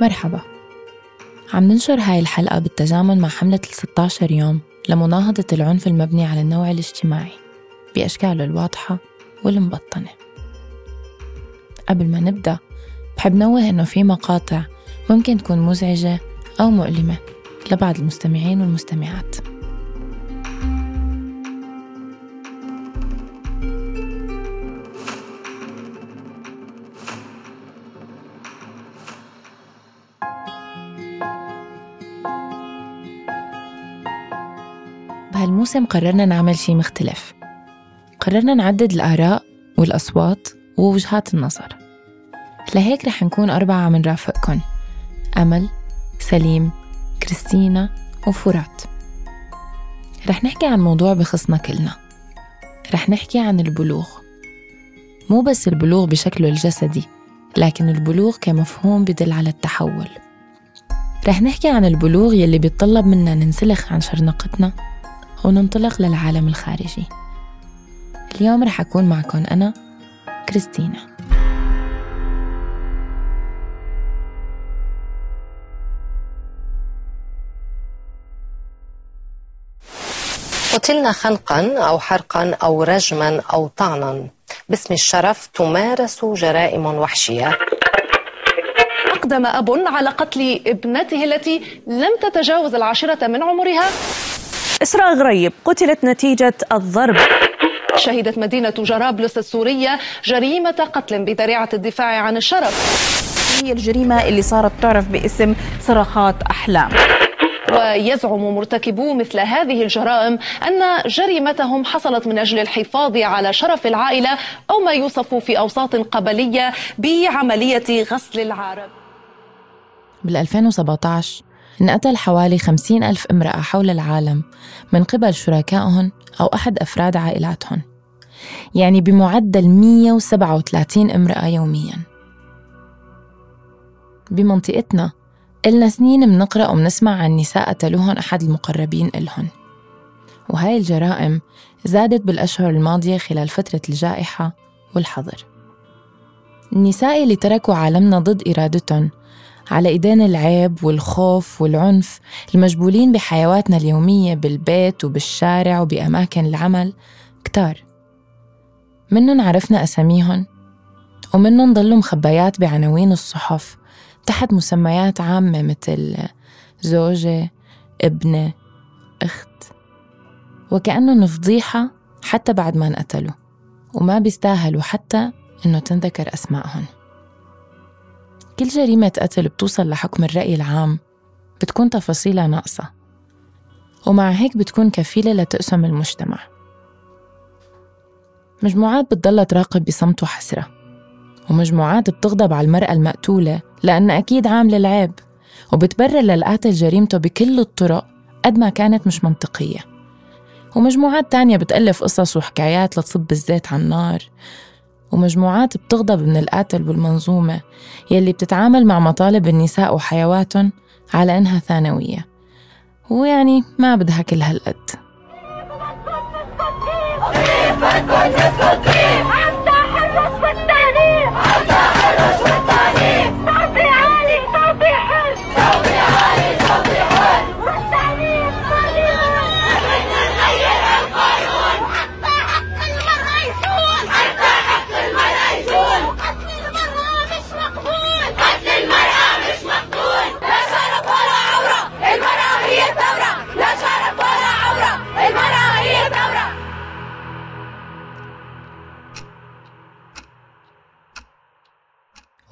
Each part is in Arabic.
مرحبا. عم ننشر هاي الحلقة بالتزامن مع حملة ال 16 يوم لمناهضة العنف المبني على النوع الاجتماعي بأشكاله الواضحة والمبطنة. قبل ما نبدأ بحب نوه إنه في مقاطع ممكن تكون مزعجة أو مؤلمة لبعض المستمعين والمستمعات. بهالموسم قررنا نعمل شي مختلف. قررنا نعدد الآراء والأصوات ووجهات النظر. لهيك رح نكون أربعة عم نرافقكن أمل سليم كريستينا وفرات. رح نحكي عن موضوع بخصنا كلنا. رح نحكي عن البلوغ. مو بس البلوغ بشكله الجسدي لكن البلوغ كمفهوم بدل على التحول. رح نحكي عن البلوغ يلي بيتطلب منا ننسلخ عن شرنقتنا وننطلق للعالم الخارجي. اليوم رح أكون معكم أنا كريستينا. قتلنا خنقا أو حرقا أو رجما أو طعنا. باسم الشرف تمارس جرائم وحشية. أقدم أب على قتل ابنته التي لم تتجاوز العاشرة من عمرها. إسراء غريب. قتلت نتيجة الضرب. شهدت مدينة جرابلس السورية جريمة قتل بذريعة الدفاع عن الشرف. هي الجريمة اللي صارت تعرف باسم صرخات أحلام. ويزعم مرتكبو مثل هذه الجرائم أن جريمتهم حصلت من أجل الحفاظ على شرف العائلة أو ما يوصف في أوساط قبلية بعملية غسل العارب بال 2017 انقتل حوالي 50 ألف امرأة حول العالم من قبل شركائهم أو أحد أفراد عائلاتهم يعني بمعدل 137 امرأة يومياً. بمنطقتنا إلنا سنين منقرأ ومنسمع عن نساء قتلوهن أحد المقربين إلهن. وهاي الجرائم زادت بالأشهر الماضية خلال فترة الجائحة والحظر. النساء اللي تركوا عالمنا ضد إرادتهم على إيدين العيب والخوف والعنف المجبولين بحيواتنا اليومية بالبيت وبالشارع وبأماكن العمل. كتار. منن عرفنا أساميهن ومنن ضلوا مخبيات بعناوين الصحف تحت مسميات عامة مثل زوجة ابنة أخت. وكأنهم فضيحة حتى بعد ما انقتلوا وما بيستاهلوا حتى إنه تنذكر أسمائهم كل جريمة قتل بتوصل لحكم الرأي العام بتكون تفاصيلها ناقصة. ومع هيك بتكون كفيلة لتقسم المجتمع. مجموعات بتضلها تراقب بصمت وحسرة ومجموعات بتغضب على المرأة المقتولة لأن أكيد عاملة العيب وبتبرر للقاتل جريمته بكل الطرق قد ما كانت مش منطقية. ومجموعات تانية بتألف قصص وحكايات لتصب الزيت على النار ومجموعات بتغضب من القاتل والمنظومة يلي بتتعامل مع مطالب النساء وحيواتهم على إنها ثانوية. ويعني ما بدها كل هالقد.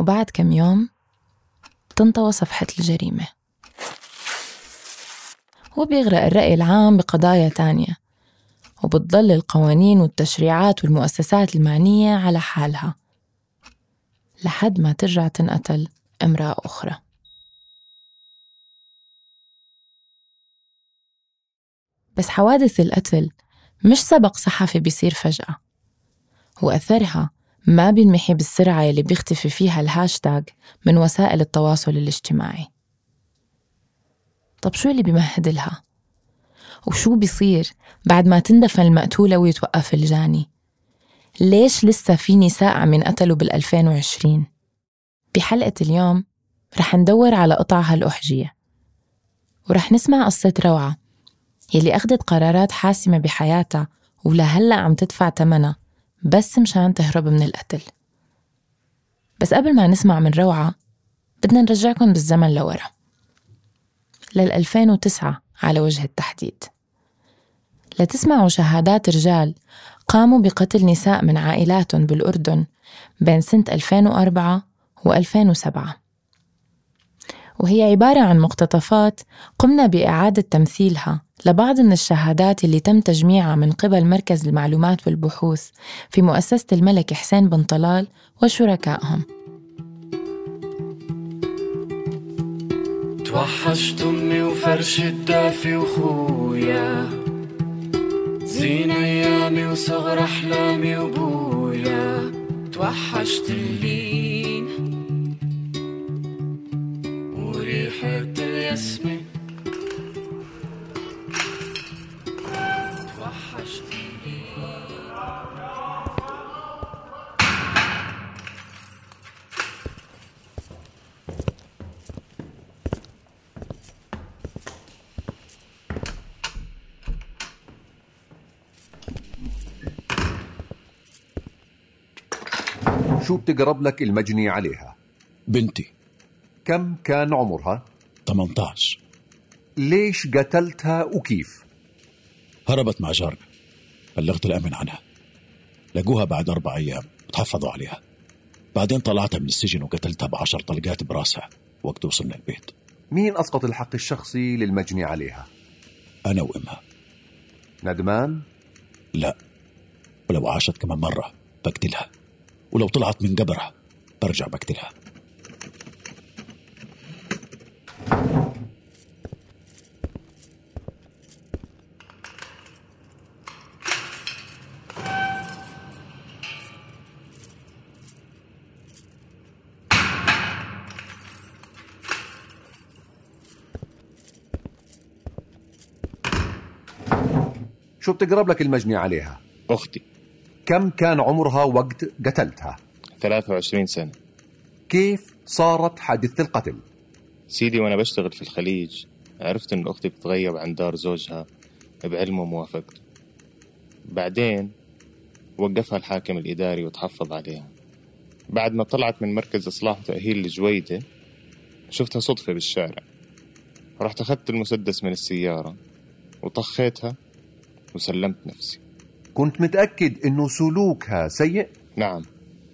وبعد كم يوم بتنطوى صفحة الجريمة. وبيغرق الرأي العام بقضايا تانية وبتضل القوانين والتشريعات والمؤسسات المعنية على حالها لحد ما ترجع تنقتل امرأة أخرى. بس حوادث القتل مش سبق صحفي بيصير فجأة وأثرها ما بينمحي بالسرعة اللي بيختفي فيها الهاشتاج من وسائل التواصل الاجتماعي طب شو اللي بيمهد لها؟ وشو بيصير بعد ما تندفن المقتولة ويتوقف الجاني؟ ليش لسه في نساء عم ينقتلوا بال 2020؟ بحلقة اليوم رح ندور على قطعها الأحجية ورح نسمع قصة روعة يلي أخدت قرارات حاسمة بحياتها ولهلأ عم تدفع تمنها بس مشان تهرب من القتل. بس قبل ما نسمع من روعة بدنا نرجعكم بالزمن لورا. لل 2009 على وجه التحديد. لتسمعوا شهادات رجال قاموا بقتل نساء من عائلاتهم بالأردن بين سنة 2004 و 2007 وهي عبارة عن مقتطفات قمنا بإعادة تمثيلها لبعض من الشهادات اللي تم تجميعها من قبل مركز المعلومات والبحوث في مؤسسة الملك حسين بن طلال وشركائهم. توحشت أمي وفرش الدافي وخويا زين أيامي وصغر أحلامي وبويا. توحشت اللين. وريحة الياسمين. شو بتقرب لك المجني عليها؟ بنتي. كم كان عمرها؟ 18 ليش قتلتها وكيف؟ هربت مع جارنا. بلغت الأمن عنها. لقوها بعد أربع أيام. تحفظوا عليها. بعدين طلعتها من السجن وقتلتها بعشر طلقات براسها وقت وصلنا البيت. مين أسقط الحق الشخصي للمجني عليها؟ أنا وأمها. ندمان؟ لا. ولو عاشت كمان مرة بقتلها. ولو طلعت من قبرها برجع بقتلها. شو بتقرب لك المجني عليها؟ أختي. كم كان عمرها وقت قتلتها؟ 23 سنة. كيف صارت حادثة القتل؟ سيدي وأنا بشتغل في الخليج عرفت إن أختي بتتغيب عن دار زوجها بعلمه وموافقته بعدين وقفها الحاكم الإداري وتحفظ عليها. بعد ما طلعت من مركز إصلاح وتأهيل الجويدة شفتها صدفة بالشارع. رحت أخذت المسدس من السيارة وطخيتها وسلمت نفسي. كنت متأكد إنه سلوكها سيء؟ نعم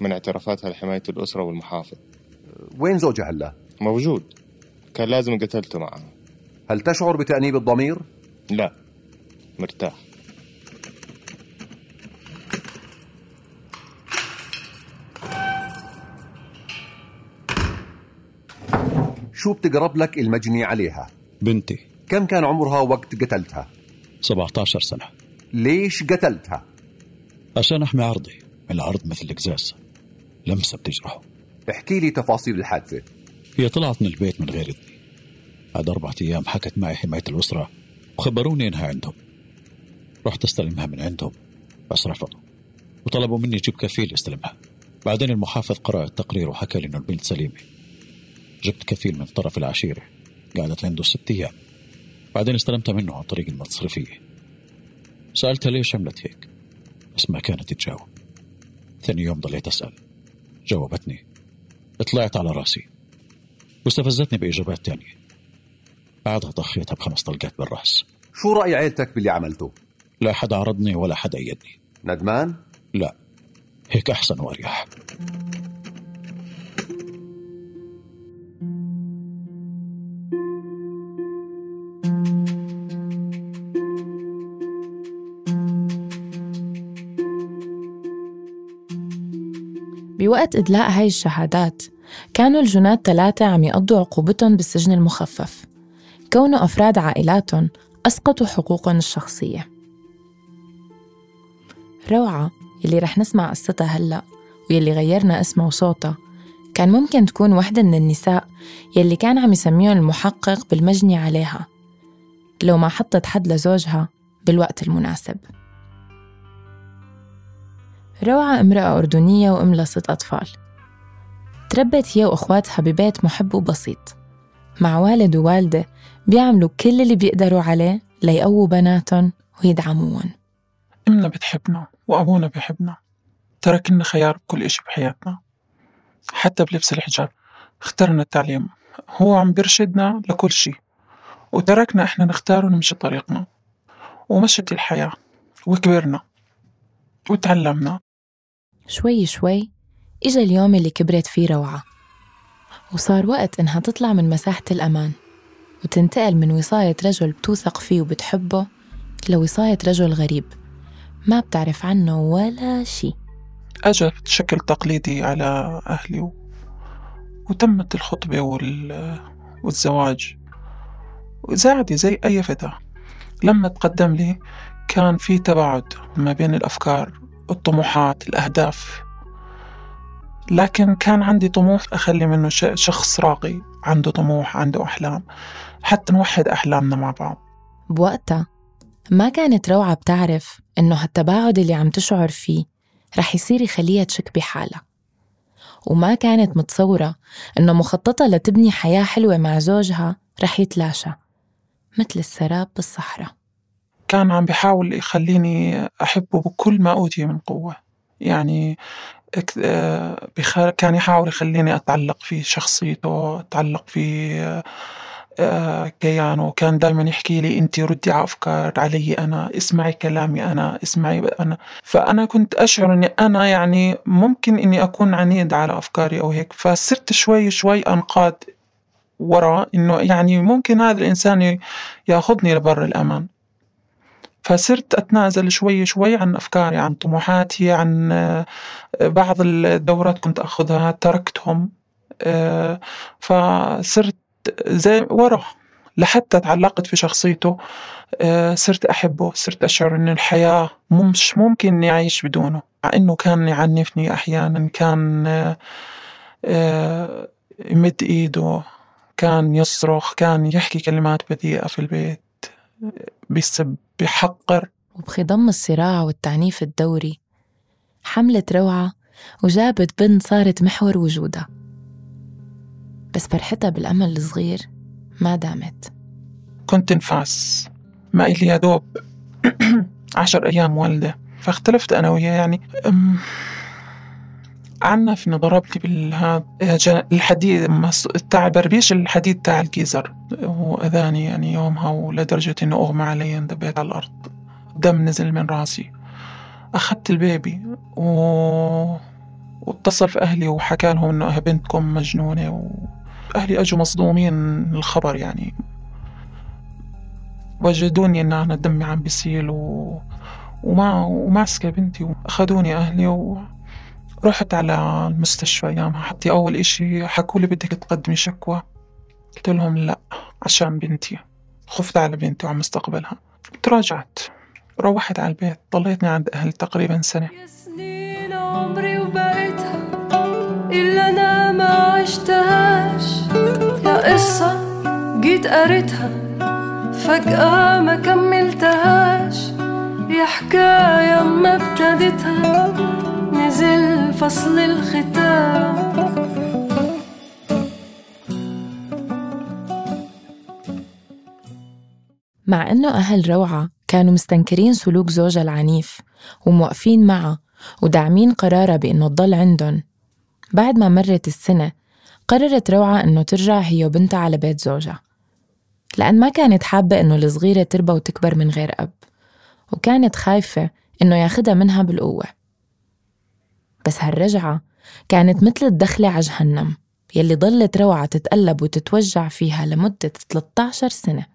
من اعترافاتها لحماية الأسرة والمحافظ. وين زوجها هلا؟ موجود كان لازم قتلته معها هل تشعر بتأنيب الضمير؟ لا مرتاح. شو بتقرب لك المجني عليها؟ بنتي. كم كان عمرها وقت قتلتها؟ 17 سنة. ليش قتلتها؟ عشان أحمي عرضي العرض مثل القزاز لمسة بتجرحه. احكي لي تفاصيل الحادثة. هي طلعت من البيت من غير إذني بعد أربعة أيام حكت معي حماية الأسرة وخبروني إنها عندهم. رحت أستلمها من عندهم. بس رفضوا. وطلبوا مني أجيب كفيل يستلمها بعدين المحافظ قرأ التقرير وحكى لي إنه البنت سليمة. جبت كفيل من طرف العشيرة. قعدت عنده ست أيام. بعدين استلمتها منه عن طريق المصرفية. سألتها ليش عملت هيك؟ بس ما كانت تجاوب. ثاني يوم ضليت أسأل. جاوبتني. طلعت على رأسي. واستفزتني بإجابات تانية. بعدها طخيتها بخمس طلقات بالرأس. شو رأي عيلتك باللي عملته؟ لا حدا عرضني ولا حدا أيدني ندمان؟ لا. هيك أحسن وأريح. بوقت إدلاء هاي الشهادات كانوا الجناد ثلاثة عم يقضوا عقوبتهم بالسجن المخفف. كونوا أفراد عائلاتهم أسقطوا حقوقهم الشخصية. روعة يلي رح نسمع قصتها هلأ ويلي غيرنا اسمها وصوتها كان ممكن تكون وحدة من النساء يلي كان عم يسميهم المحقق بالمجني عليها لو ما حطت حد لزوجها بالوقت المناسب. روعة امرأة أردنية وأم لست أطفال. تربت هي وأخواتها ببيت محب وبسيط. مع والد ووالدة بيعملوا كل اللي بيقدروا عليه ليقووا بناتهم ويدعموهم. أمنا بتحبنا وأبونا بيحبنا. ترك لنا خيار بكل إشي بحياتنا. حتى بلبس الحجاب. اخترنا التعليم. هو عم بيرشدنا لكل شي. وتركنا إحنا نختار ونمشي طريقنا. ومشت الحياة. وكبرنا. وتعلمنا. شوي شوي إجا اليوم اللي كبرت فيه روعة وصار وقت إنها تطلع من مساحة الأمان وتنتقل من وصاية رجل بتوثق فيه وبتحبه لوصاية رجل غريب ما بتعرف عنه ولا شي. أجا بشكل تقليدي على أهلي و... وتمت الخطبة وال... والزواج وزي عادي زي أي فتاة. لما تقدم لي كان في تباعد ما بين الأفكار. الطموحات الأهداف. لكن كان عندي طموح أخلي منه شخص راقي عنده طموح عنده أحلام حتى نوحد أحلامنا مع بعض. بوقتها ما كانت روعة بتعرف إنه هالتباعد اللي عم تشعر فيه رح يصير يخليها تشك بحالها. وما كانت متصورة إنه مخططها لتبني حياة حلوة مع زوجها رح يتلاشى مثل السراب بالصحراء. كان عم بيحاول يخليني أحبه بكل ما أوتي من قوة. يعني كان يحاول يخليني أتعلق في شخصيته أتعلق في آه، كيانه. كان دائما يحكي لي انت ردي على أفكار علي أنا اسمعي كلامي أنا اسمعي أنا. فأنا كنت أشعر إني أنا يعني ممكن إني أكون عنيد على أفكاري أو هيك. فصرت شوي شوي أنقاد ورا إنه يعني ممكن هذا الإنسان يأخذني لبر الأمان. فصرت أتنازل شوي شوي عن أفكاري عن طموحاتي عن آه، بعض الدورات كنت أخذها تركتهم آه، فصرت زي ورا لحتى تعلقت في شخصيته آه، صرت أحبه صرت أشعر أن الحياة مش ممكن إني أعيش بدونه مع أنه كان يعنفني أحيانا كان يمد إيده كان يصرخ كان يحكي كلمات بذيئة في البيت. بيحقر وبخضم الصراع والتعنيف الدوري. حملت روعة وجابت بنت صارت محور وجودها. بس فرحتها بالأمل الصغير ما دامت. كنت نفاس ما إلي يا دوب عشر أيام والدة. فاختلفت أنا وياه يعني عنفني ضربني بالهذا الحديد تاع بربيش الحديد تاع الجيزر. وأذاني يعني يومها ولدرجة إنه أغمى علي اندبيت على الأرض. دم نزل من راسي. أخذت ال baby و... واتصل في أهلي وحكى لهم إنه بنتكم مجنونة وأهلي أجوا مصدومين الخبر يعني. وجدوني إن أنا دمي عم بيسيل و... وما وماسكة بنتي وأخذوني أهلي و... رحت على المستشفى أيامها. حتى أول إشي حكوا لي بدك تقدمي شكوى. قلت لهم لا عشان بنتي. خفت على بنتي وعم مستقبلها. تراجعت. روحت على البيت. ضليتني عند أهلي تقريبا سنة. يا سنين عمري وبقيتها. إلا أنا ما عشتهاش. يا قصة جيت قريتها. فجأة ما كملتهاش. يا حكاية ما ابتديتها. فصل الختام. مع إنه أهل روعة كانوا مستنكرين سلوك زوجها العنيف وموقفين معها وداعمين قرارها بإنه تضل عندهم. بعد ما مرت السنة قررت روعة إنه ترجع هي وبنتها على بيت زوجها لأن ما كانت حابة إنه الصغيرة تربى وتكبر من غير أب وكانت خايفة إنه ياخدها منها بالقوة. بس هالرجعة كانت مثل الدخلة على جهنم يلي ضلت روعة تتقلب وتتوجع فيها لمدة 13 سنة.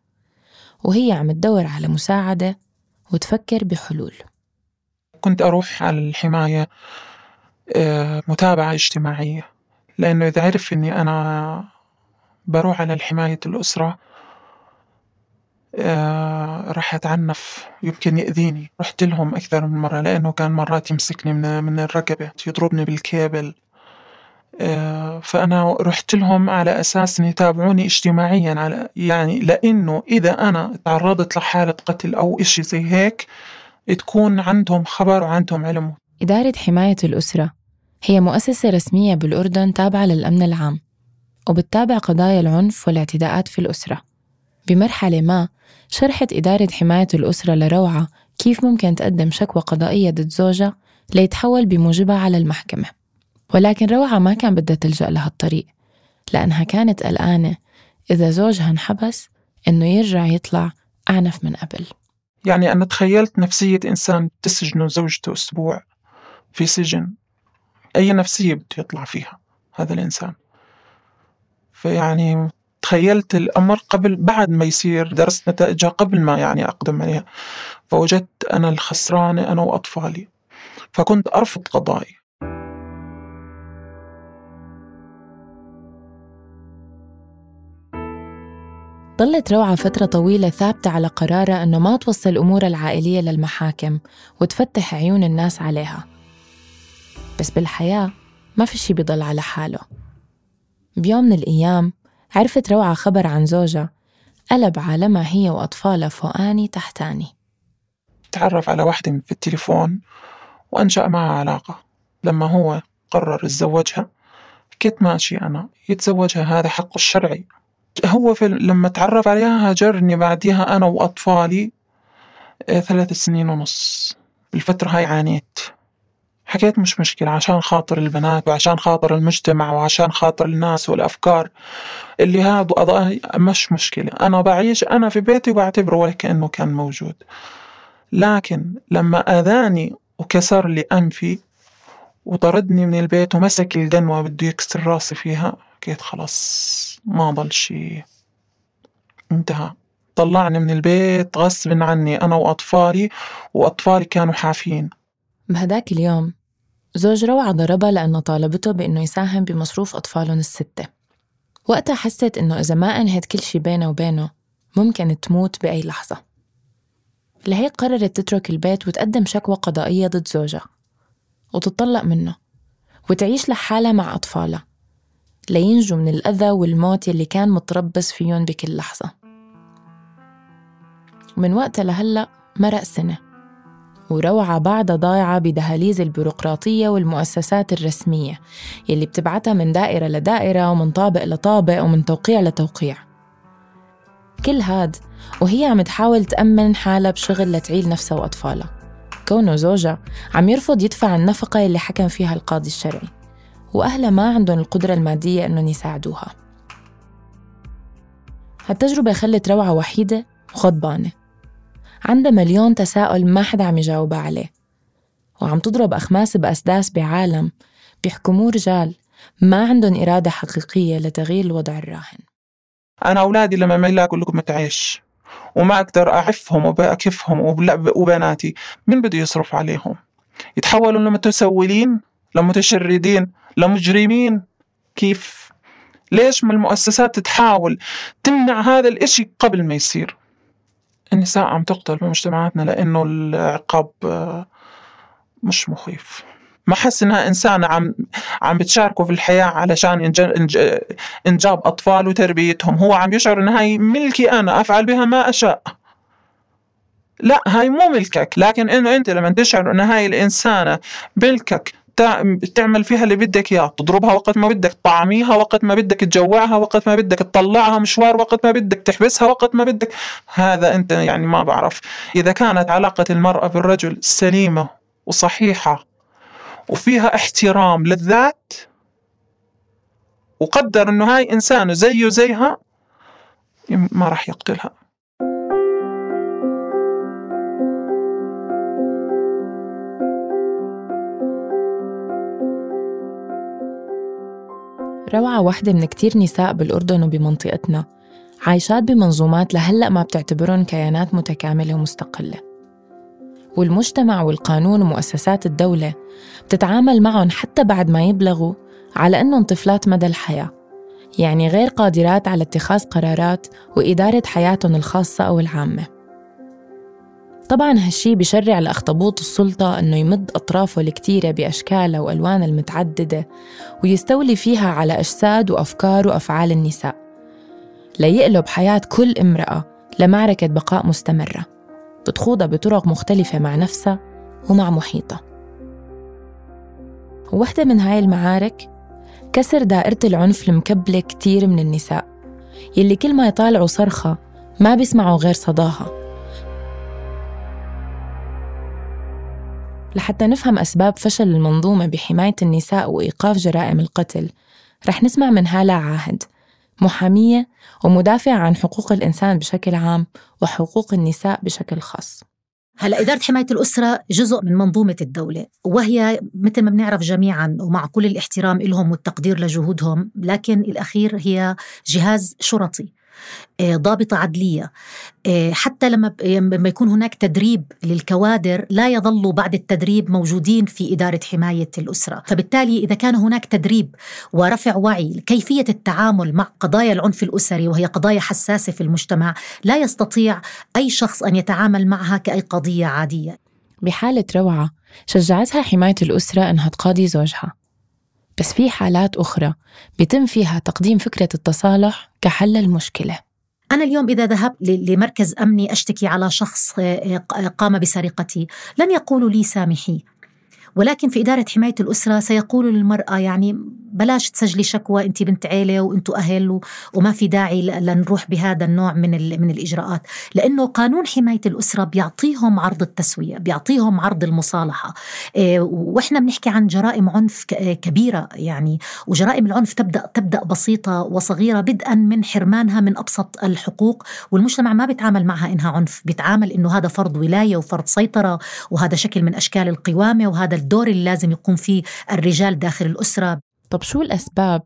وهي عم تدور على مساعدة وتفكر بحلول. كنت أروح على الحماية آه، متابعة اجتماعية لأنه إذا عرف إني أنا بروح على الحماية الأسرة آه، راح أتعنف. يمكن يأذيني. رحت لهم أكثر من مرة لأنه كان مرات يمسكني من, من الرقبة يضربني بالكيبل. آه، فأنا رحت لهم على أساس أن يتابعوني اجتماعيا على يعني لأنه إذا أنا تعرضت لحالة قتل أو إشي زي هيك تكون عندهم خبر وعندهم علم. إدارة حماية الأسرة هي مؤسسة رسمية بالأردن تابعة للأمن العام وبتتابع قضايا العنف والاعتداءات في الأسرة. بمرحلة ما شرحت إدارة حماية الأسرة لروعة كيف ممكن تقدم شكوى قضائية ضد زوجها ليتحول بموجبها على المحكمة. ولكن روعة ما كان بدها تلجأ لهالطريق لأنها كانت قلقانة إذا زوجها انحبس إنه يرجع يطلع أعنف من قبل. يعني أنا تخيلت نفسية إنسان تسجنه زوجته أسبوع في سجن. أي نفسية بده يطلع فيها هذا الإنسان؟ فيعني تخيلت الأمر قبل بعد ما يصير درست نتائجها قبل ما يعني أقدم عليها. فوجدت أنا الخسرانة أنا وأطفالي. فكنت أرفض قضائي. ضلت روعة فترة طويلة ثابتة على قرارها أنه ما توصل أمور العائلية للمحاكم وتفتح عيون الناس عليها. بس بالحياة ما في شي بيضل على حاله. بيوم من الأيام عرفت روعة خبر عن زوجها. قلب عالمها هي وأطفالها فوقاني تحتاني. تعرف على واحدة في التليفون وأنشأ معها علاقة. لما هو قرر يتزوجها كنت ماشي أنا. يتزوجها هذا حقه الشرعي. هو في لما تعرف عليها هاجرني بعديها أنا وأطفالي آه، ثلاث سنين ونص. الفترة هاي عانيت. حكيت مش مشكلة عشان خاطر البنات وعشان خاطر المجتمع وعشان خاطر الناس والأفكار اللي هذا أضاء مش مشكلة. أنا بعيش أنا في بيتي وبعتبره ولا كأنه كان موجود. لكن لما أذاني وكسر لي أنفي وطردني من البيت ومسك القنوة بده يكسر راسي فيها حكيت خلاص ما ضل شي. انتهى. طلعني من البيت غصب عني أنا وأطفالي وأطفالي كانوا حافين بهداك اليوم زوج روعة ضربها لأنه طالبته بأنه يساهم بمصروف أطفالهم الستة. وقتها حست إنه إذا ما أنهت كل شي بينه وبينه ممكن تموت بأي لحظة. لهيك قررت تترك البيت وتقدم شكوى قضائية ضد زوجها. وتطلق منه. وتعيش لحالها مع أطفالها. لينجوا من الأذى والموت يلي كان متربص فيهم بكل لحظة. من وقتها لهلأ مرق سنة. وروعة بعدها ضايعة بدهاليز البيروقراطية والمؤسسات الرسمية يلي بتبعتها من دائرة لدائرة ومن طابق لطابق ومن توقيع لتوقيع. كل هاد وهي عم تحاول تأمن حالها بشغل لتعيل نفسها وأطفالها. كونه زوجها عم يرفض يدفع النفقة اللي حكم فيها القاضي الشرعي وأهلها ما عندهم القدرة المادية إنهم يساعدوها. هالتجربة خلت روعة وحيدة وغضبانة عندها مليون تساؤل ما حدا عم يجاوبها عليه. وعم تضرب أخماس بأسداس بعالم بيحكموه رجال ما عندهم إرادة حقيقية لتغيير الوضع الراهن. أنا أولادي لما ما يلاقوا لقمة عيش وما أقدر أعفهم وبأكفهم وبناتي. مين بده يصرف عليهم؟ يتحولوا لمتسولين لمتشردين لمجرمين. كيف؟ ليش ما المؤسسات تحاول تمنع هذا الإشي قبل ما يصير؟ النساء عم تقتل بمجتمعاتنا لأنه العقاب آه، مش مخيف. ما حس إنها إنسانة عم عم بتشاركه في الحياة علشان إنجاب أطفال وتربيتهم. هو عم يشعر ان هاي ملكي أنا أفعل بها ما أشاء. لا هاي مو ملكك لكن إنه أنت لما تشعر ان هاي الإنسانة ملكك تعمل فيها اللي بدك إياه. تضربها وقت ما بدك تطعميها وقت ما بدك تجوعها وقت ما بدك تطلعها مشوار وقت ما بدك تحبسها وقت ما بدك. هذا أنت يعني ما بعرف. إذا كانت علاقة المرأة بالرجل سليمة وصحيحة وفيها احترام للذات وقدر إنه هاي انسانه زيه زيها ما راح يقتلها. روعة واحدة من كتير نساء بالأردن وبمنطقتنا عايشات بمنظومات لهلأ ما بتعتبرهم كيانات متكاملة ومستقلة. والمجتمع والقانون ومؤسسات الدولة بتتعامل معهم حتى بعد ما يبلغوا على أنهم طفلات مدى الحياة يعني غير قادرات على اتخاذ قرارات وإدارة حياتهم الخاصة أو العامة. طبعا هالشي بشرع لأخطبوط السلطة أنه يمد أطرافه الكتيرة بأشكالها وألوانها المتعددة ويستولي فيها على أجساد وأفكار وأفعال النساء ليقلب حياة كل امرأة لمعركة بقاء مستمرة بتخوضها بطرق مختلفة مع نفسها ومع محيطها. وواحدة من هاي المعارك كسر دائرة العنف المكبلة كتير من النساء يلي كل ما يطالعوا صرخة ما بيسمعوا غير صداها. لحتى نفهم أسباب فشل المنظومة بحماية النساء وإيقاف جرائم القتل. رح نسمع من هالة عاهد. محامية ومدافعة عن حقوق الإنسان بشكل عام وحقوق النساء بشكل خاص. هلا إدارة حماية الأسرة جزء من منظومة الدولة وهي مثل ما بنعرف جميعا ومع كل الاحترام لهم والتقدير لجهودهم لكن الأخير هي جهاز شرطي. ضابطة عدلية. آه، حتى لما لما يكون هناك تدريب للكوادر لا يظلوا بعد التدريب موجودين في إدارة حماية الأسرة. فبالتالي إذا كان هناك تدريب ورفع وعي كيفية التعامل مع قضايا العنف الأسري وهي قضايا حساسة في المجتمع لا يستطيع أي شخص أن يتعامل معها كأي قضية عادية. بحالة روعة شجعتها حماية الأسرة أنها تقاضي زوجها. بس في حالات أخرى بيتم فيها تقديم فكرة التصالح كحل للمشكلة أنا اليوم إذا ذهبت لمركز أمني أشتكي على شخص آه، آه، قام بسرقتي. لن يقولوا لي سامحي. ولكن في إدارة حماية الأسرة سيقول للمرأة يعني بلاش تسجلي شكوى أنت بنت عيلة وأنتوا أهل وما في داعي لنروح بهذا النوع من, من الإجراءات. لأنه قانون حماية الأسرة بيعطيهم عرض التسوية بيعطيهم عرض المصالحة. آه، وإحنا بنحكي عن جرائم عنف كبيرة يعني وجرائم العنف تبدأ تبدأ بسيطة وصغيرة بدءا من حرمانها من أبسط الحقوق والمجتمع ما بيتعامل معها إنها عنف بيتعامل إنه هذا فرض ولاية وفرض سيطرة وهذا شكل من أشكال القوامة وهذا الدور اللي لازم يقوم فيه الرجال داخل الأسرة طب شو الأسباب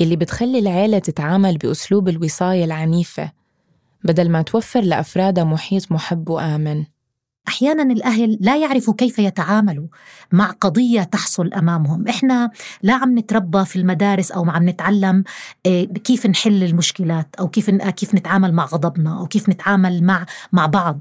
يلي بتخلي العيلة تتعامل بأسلوب الوصاية العنيفة بدل ما توفر لأفرادها محيط محب وآمن؟ أحيانا الأهل لا يعرفوا كيف يتعاملوا مع قضية تحصل أمامهم، إحنا لا عم نتربى في المدارس أو عم نتعلم آه، كيف نحل المشكلات أو كيف كيف نتعامل مع غضبنا أو كيف نتعامل مع مع بعض،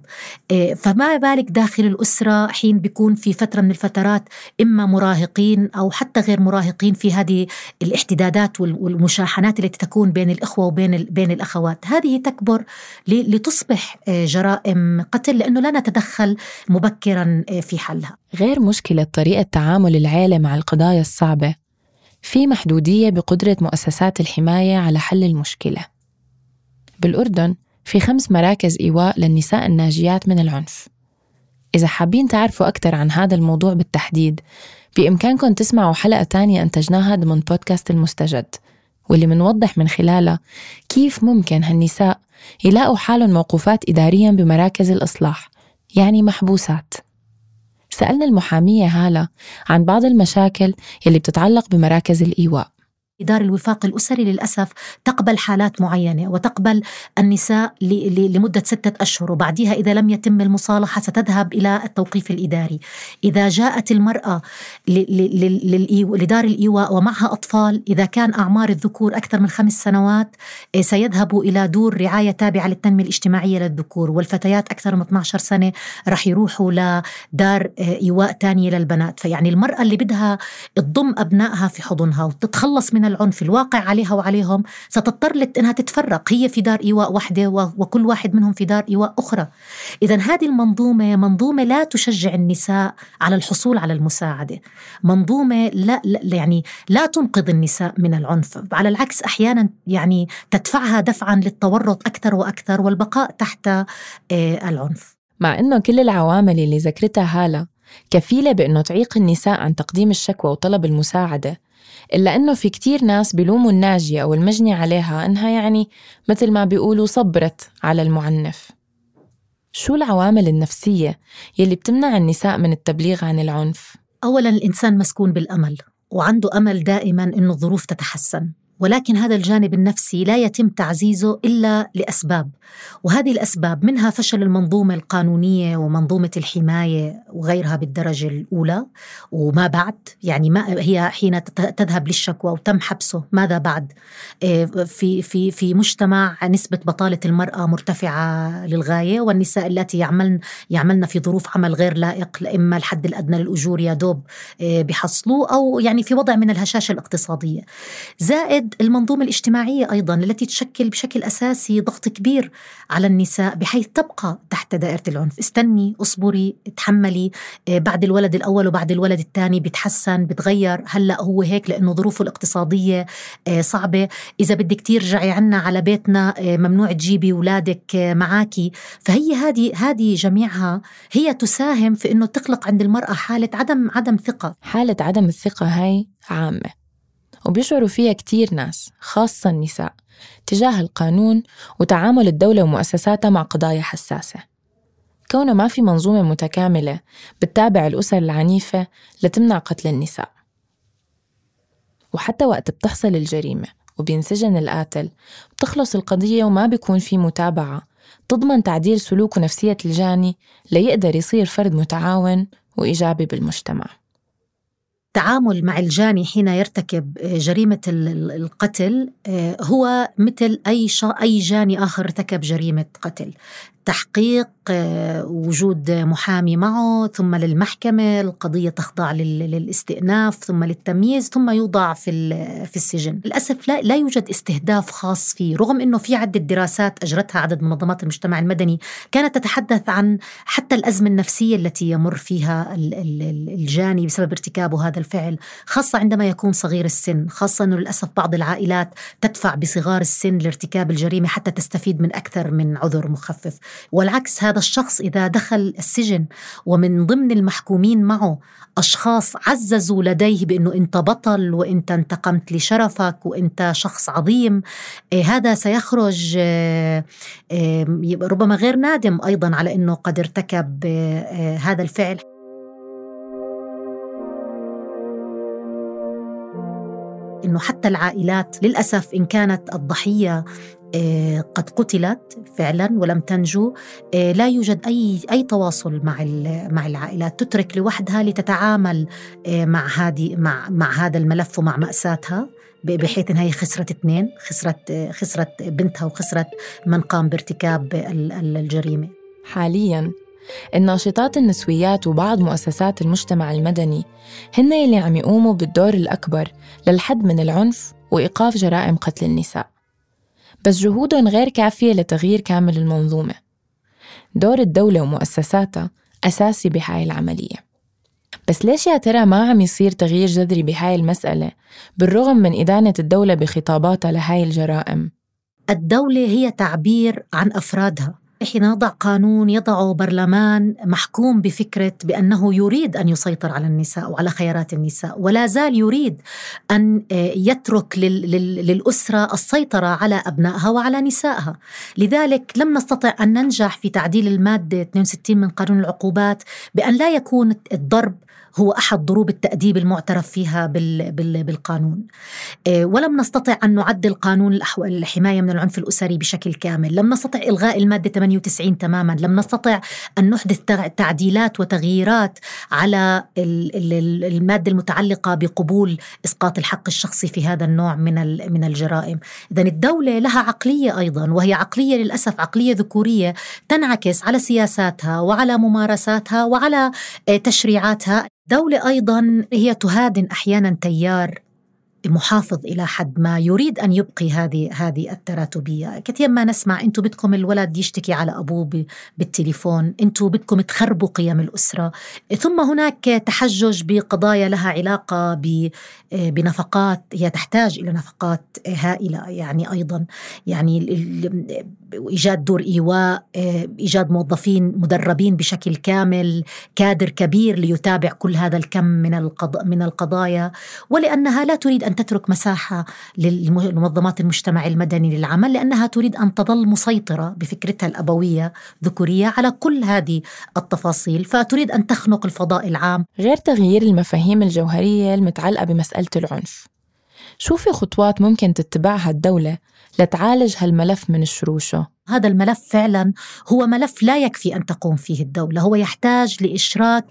آه، فما بالك داخل الأسرة حين بيكون في فترة من الفترات إما مراهقين أو حتى غير مراهقين في هذه الاحتدادات والمشاحنات التي تكون بين الإخوة وبين بين الأخوات، هذه تكبر لتصبح آه، جرائم قتل لأنه لا نتدخل مبكرا آه، في حلها. غير مشكلة طريقة تعامل العيلة مع القضايا الصعبة في محدودية بقدرة مؤسسات الحماية على حل المشكلة. بالأردن في خمس مراكز إيواء للنساء الناجيات من العنف. إذا حابين تعرفوا أكثر عن هذا الموضوع بالتحديد بإمكانكم تسمعوا حلقة تانية أنتجناها ضمن بودكاست المستجد واللي منوضح من خلالها كيف ممكن هالنساء يلاقوا حالهم موقوفات إداريا بمراكز الإصلاح. يعني محبوسات. سألنا المحامية هالة عن بعض المشاكل يلي بتتعلق بمراكز الإيواء. دار الوفاق الأسري للأسف تقبل حالات معينة وتقبل النساء لمدة ستة أشهر وبعدها إذا لم يتم المصالحة ستذهب إلى التوقيف الإداري. إذا جاءت المرأة لدار الإيواء ومعها أطفال إذا كان أعمار الذكور أكثر من خمس سنوات إيه، سيذهبوا إلى دور رعاية تابعة للتنمية الاجتماعية للذكور. والفتيات أكثر من 12 سنة رح يروحوا لدار إيه، إيواء تانية للبنات. فيعني المرأة اللي بدها تضم أبنائها في حضنها وتتخلص من العنف الواقع عليها وعليهم ستضطر إنها تتفرق. هي في دار إيواء وحده وكل واحد منهم في دار إيواء أخرى. اذا هذه المنظومة منظومة لا تشجع النساء على الحصول على المساعدة. منظومة لا, لا يعني لا تنقذ النساء من العنف. على العكس أحيانا يعني تدفعها دفعا للتورط أكثر وأكثر والبقاء تحت آه، العنف. مع إنه كل العوامل اللي ذكرتها هالة كفيلة بأنه تعيق النساء عن تقديم الشكوى وطلب المساعدة إلا أنه في كتير ناس بيلوموا الناجية أو المجني عليها أنها يعني مثل ما بيقولوا صبرت على المعنف شو العوامل النفسية يلي بتمنع النساء من التبليغ عن العنف؟ أولا الإنسان مسكون بالأمل وعنده أمل دائما أنه الظروف تتحسن ولكن هذا الجانب النفسي لا يتم تعزيزه إلا لأسباب وهذه الأسباب منها فشل المنظومة القانونية ومنظومة الحماية وغيرها بالدرجة الأولى وما بعد يعني ما هي حين تذهب للشكوى وتم حبسه ماذا بعد؟ آه، في في في مجتمع نسبة بطالة المرأة مرتفعة للغاية والنساء التي يعملن يعملن في ظروف عمل غير لائق إما الحد الأدنى للأجور يا دوب آه، بحصلوه أو يعني في وضع من الهشاشة الاقتصادية. زائد المنظومة الاجتماعية أيضا التي تشكل بشكل أساسي ضغط كبير على النساء بحيث تبقى تحت دائرة العنف. استني اصبري تحملي آه، بعد الولد الأول وبعد الولد الثاني بتحسن بتغير هلأ هو هيك لأنه ظروفه الاقتصادية آه، صعبة. إذا بدك ترجعي عنا على بيتنا آه، ممنوع تجيبي أولادك معاكي. فهي هذه هذه جميعها هي تساهم في أنه تخلق عند المرأة حالة عدم عدم ثقة. حالة عدم الثقة هاي عامة. وبيشعروا فيها كتير ناس خاصة النساء تجاه القانون وتعامل الدولة ومؤسساتها مع قضايا حساسة. كونه ما في منظومة متكاملة بتتابع الأسر العنيفة لتمنع قتل النساء. وحتى وقت بتحصل الجريمة وبينسجن القاتل بتخلص القضية وما بيكون في متابعة تضمن تعديل سلوك ونفسية الجاني ليقدر يصير فرد متعاون وإيجابي بالمجتمع. التعامل مع الجاني حين يرتكب جريمة القتل آه، هو مثل أي أي جاني آخر ارتكب جريمة قتل. تحقيق آه، وجود محامي معه ثم للمحكمة القضية تخضع للاستئناف ثم للتمييز ثم يوضع في في السجن. للأسف لا, لا يوجد استهداف خاص فيه رغم أنه في عدة دراسات أجرتها عدد منظمات المجتمع المدني كانت تتحدث عن حتى الأزمة النفسية التي يمر فيها الجاني بسبب ارتكابه هذا الفعل خاصة عندما يكون صغير السن خاصة أنه للأسف بعض العائلات تدفع بصغار السن لارتكاب الجريمة حتى تستفيد من أكثر من عذر مخفف. والعكس هذا الشخص إذا دخل السجن ومن ضمن المحكومين معه أشخاص عززوا لديه بأنه أنت بطل وأنت انتقمت لشرفك وأنت شخص عظيم إيه هذا سيخرج إيه ربما غير نادم أيضا على أنه قد ارتكب هذا الفعل. إنه حتى العائلات للأسف إن كانت الضحية آه، قد قتلت فعلا ولم تنجو آه، لا يوجد أي أي تواصل مع مع العائلات. تترك لوحدها لتتعامل آه، مع هذه مع مع هذا الملف ومع مأساتها بحيث إنها هي خسرت اثنين خسرت خسرت بنتها وخسرت من قام بارتكاب الجريمة. حاليا الناشطات النسويات وبعض مؤسسات المجتمع المدني هن اللي عم يقوموا بالدور الأكبر للحد من العنف وإيقاف جرائم قتل النساء. بس جهودهم غير كافية لتغيير كامل المنظومة. دور الدولة ومؤسساتها أساسي بهاي العملية. بس ليش يا ترى ما عم يصير تغيير جذري بهاي المسألة بالرغم من إدانة الدولة بخطاباتها لهاي الجرائم؟ الدولة هي تعبير عن أفرادها. حين نضع قانون يضع برلمان محكوم بفكرة بأنه يريد أن يسيطر على النساء وعلى خيارات النساء ولا زال يريد أن آه، يترك للأسرة السيطرة على أبنائها وعلى نسائها. لذلك لم نستطع أن ننجح في تعديل المادة 62 من قانون العقوبات بأن لا يكون الضرب هو أحد ضروب التأديب المعترف فيها بالقانون. آه، ولم نستطع أن نعدل قانون الحماية من العنف الأسري بشكل كامل. لم نستطع إلغاء المادة 98 تماما. لم نستطع أن نحدث تعديلات وتغييرات على المادة المتعلقة بقبول إسقاط الحق الشخصي في هذا النوع من من الجرائم. إذا الدولة لها عقلية أيضا وهي عقلية للأسف عقلية ذكورية تنعكس على سياساتها وعلى ممارساتها وعلى آه، تشريعاتها. دولة أيضا هي تهادن أحيانا تيار محافظ إلى حد ما يريد أن يبقي هذه هذه التراتبية، كثير ما نسمع أنتم بدكم الولد يشتكي على أبوه بالتليفون، أنتم بدكم تخربوا قيم الأسرة، ثم هناك تحجج بقضايا لها علاقة بنفقات هي تحتاج إلى نفقات هائلة يعني أيضا. يعني إيجاد دور إيواء، إيجاد موظفين مدربين بشكل كامل، كادر كبير ليتابع كل هذا الكم من من القضايا، ولأنها لا تريد أن أن تترك مساحة للمنظمات المجتمع المدني للعمل لأنها تريد أن تظل مسيطرة بفكرتها الأبوية ذكورية على كل هذه التفاصيل فتريد أن تخنق الفضاء العام. غير تغيير المفاهيم الجوهرية المتعلقة بمسألة العنف. شو في خطوات ممكن تتبعها الدولة لتعالج هالملف من الشروشة؟ هذا الملف فعلا هو ملف لا يكفي أن تقوم فيه الدولة هو يحتاج لإشراك.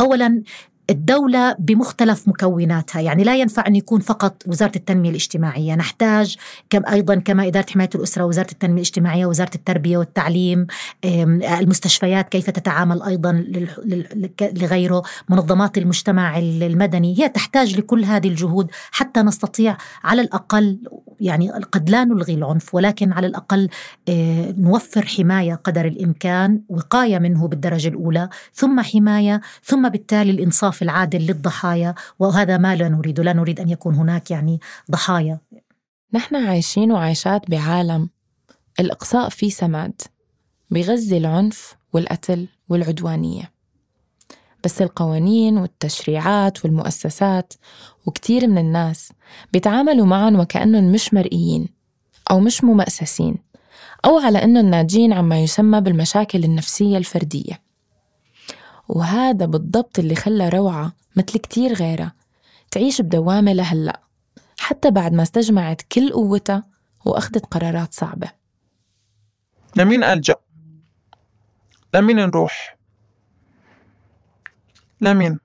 أولا الدولة بمختلف مكوناتها. يعني لا ينفع أن يكون فقط وزارة التنمية الاجتماعية. نحتاج كم أيضا كما إدارة حماية الأسرة وزارة التنمية الاجتماعية وزارة التربية والتعليم المستشفيات كيف تتعامل أيضا لغيره منظمات المجتمع المدني. هي تحتاج لكل هذه الجهود حتى نستطيع على الأقل يعني قد لا نلغي العنف ولكن على الأقل آه، نوفر حماية قدر الإمكان وقاية منه بالدرجة الأولى ثم حماية ثم بالتالي الإنصاف العادل للضحايا وهذا ما لا نريد لا نريد أن يكون هناك يعني ضحايا. نحن عايشين وعايشات بعالم الإقصاء فيه سماد بغذي العنف والقتل والعدوانية. بس القوانين والتشريعات والمؤسسات وكتير من الناس بيتعاملوا معهم وكأنهم مش مرئيين أو مش ممأسسين أو على أنهم ناجين عما يسمى بالمشاكل النفسية الفردية وهذا بالضبط اللي خلى روعة مثل كتير غيرها تعيش بدوامة لهلأ حتى بعد ما استجمعت كل قوتها وأخذت قرارات صعبة لمين ألجأ؟ لمين نروح؟ لمين؟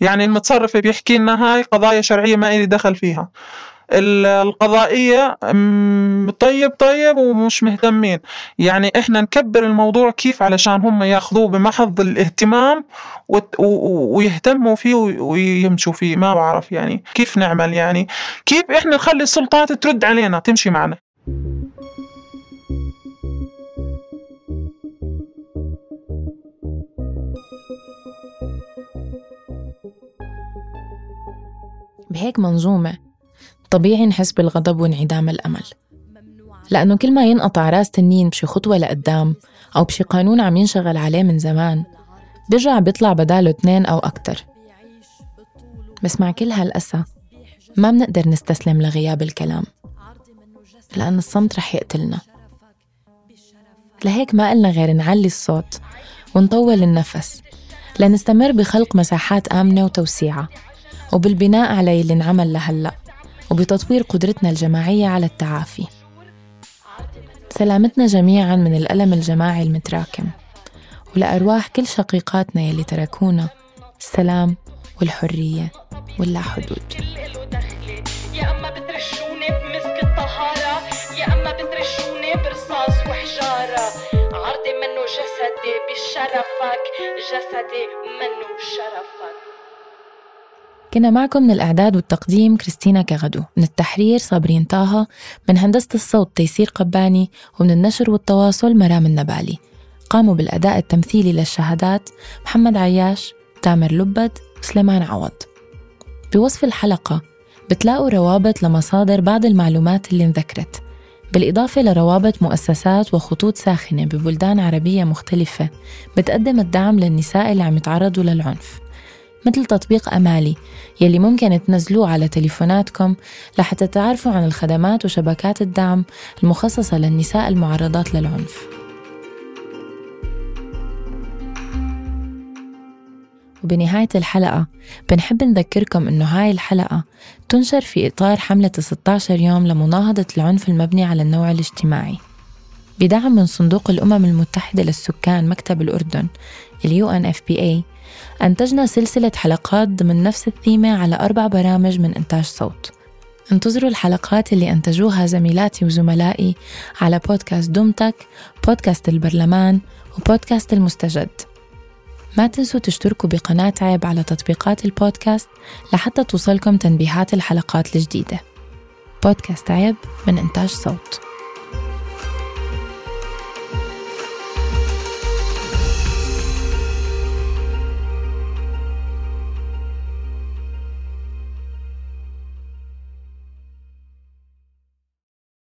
يعني المتصرف بيحكي لنا هاي قضايا شرعية ما إلي دخل فيها. القضائية طيب طيب ومش مهتمين. يعني إحنا نكبر الموضوع كيف علشان هم يأخذوه بمحض الاهتمام ويهتموا فيه ويمشوا فيه. ما بعرف يعني كيف نعمل يعني. كيف إحنا نخلي السلطات ترد علينا؟ تمشي معنا. بهيك منظومة. طبيعي نحس بالغضب وانعدام الأمل. لأنه كل ما ينقطع رأس تنين بشي خطوة لقدام أو بشي قانون عم ينشغل عليه من زمان بيرجع بيطلع بداله اثنين أو أكتر. بس مع كل هالأسى ما بنقدر نستسلم لغياب الكلام لأن الصمت رح يقتلنا. لهيك ما قلنا غير نعلي الصوت ونطول النفس لنستمر بخلق مساحات آمنة وتوسيعة. وبالبناء على اللي انعمل لهلأ وبتطوير قدرتنا الجماعية على التعافي. سلامتنا جميعا من الألم الجماعي المتراكم ولأرواح كل شقيقاتنا يلي تركونا السلام والحرية واللا حدود يا أما بترشوني بمسك الطهارة يا أما بترشوني برصاص وحجارة. عرضي منه جسدي بشرفك جسدي منه شرفك. كنا معكم من الإعداد والتقديم كريستينا كغدو من التحرير صابرين طه من هندسة الصوت تيسير قباني ومن النشر والتواصل مرام النبالي. قاموا بالأداء التمثيلي للشهادات محمد عياش تامر لبد وسليمان عوض. بوصف الحلقة بتلاقوا روابط لمصادر بعض المعلومات اللي انذكرت. بالإضافة لروابط مؤسسات وخطوط ساخنة ببلدان عربية مختلفة بتقدم الدعم للنساء اللي عم يتعرضوا للعنف. مثل تطبيق أمالي يلي ممكن تنزلوه على تليفوناتكم لحتى تعرفوا عن الخدمات وشبكات الدعم المخصصة للنساء المعرضات للعنف. وبنهاية الحلقة بنحب نذكركم إنه هاي الحلقة تنشر في إطار حملة 16 يوم لمناهضة العنف المبني على النوع الاجتماعي. بدعم من صندوق الأمم المتحدة للسكان مكتب الأردن ال UNFPA أنتجنا سلسلة حلقات ضمن نفس الثيمة على أربع برامج من إنتاج صوت. انتظروا الحلقات اللي أنتجوها زميلاتي وزملائي على بودكاست دومتك بودكاست البرلمان وبودكاست المستجد. ما تنسوا تشتركوا بقناة عيب على تطبيقات البودكاست لحتى توصلكم تنبيهات الحلقات الجديدة. بودكاست عيب من إنتاج صوت.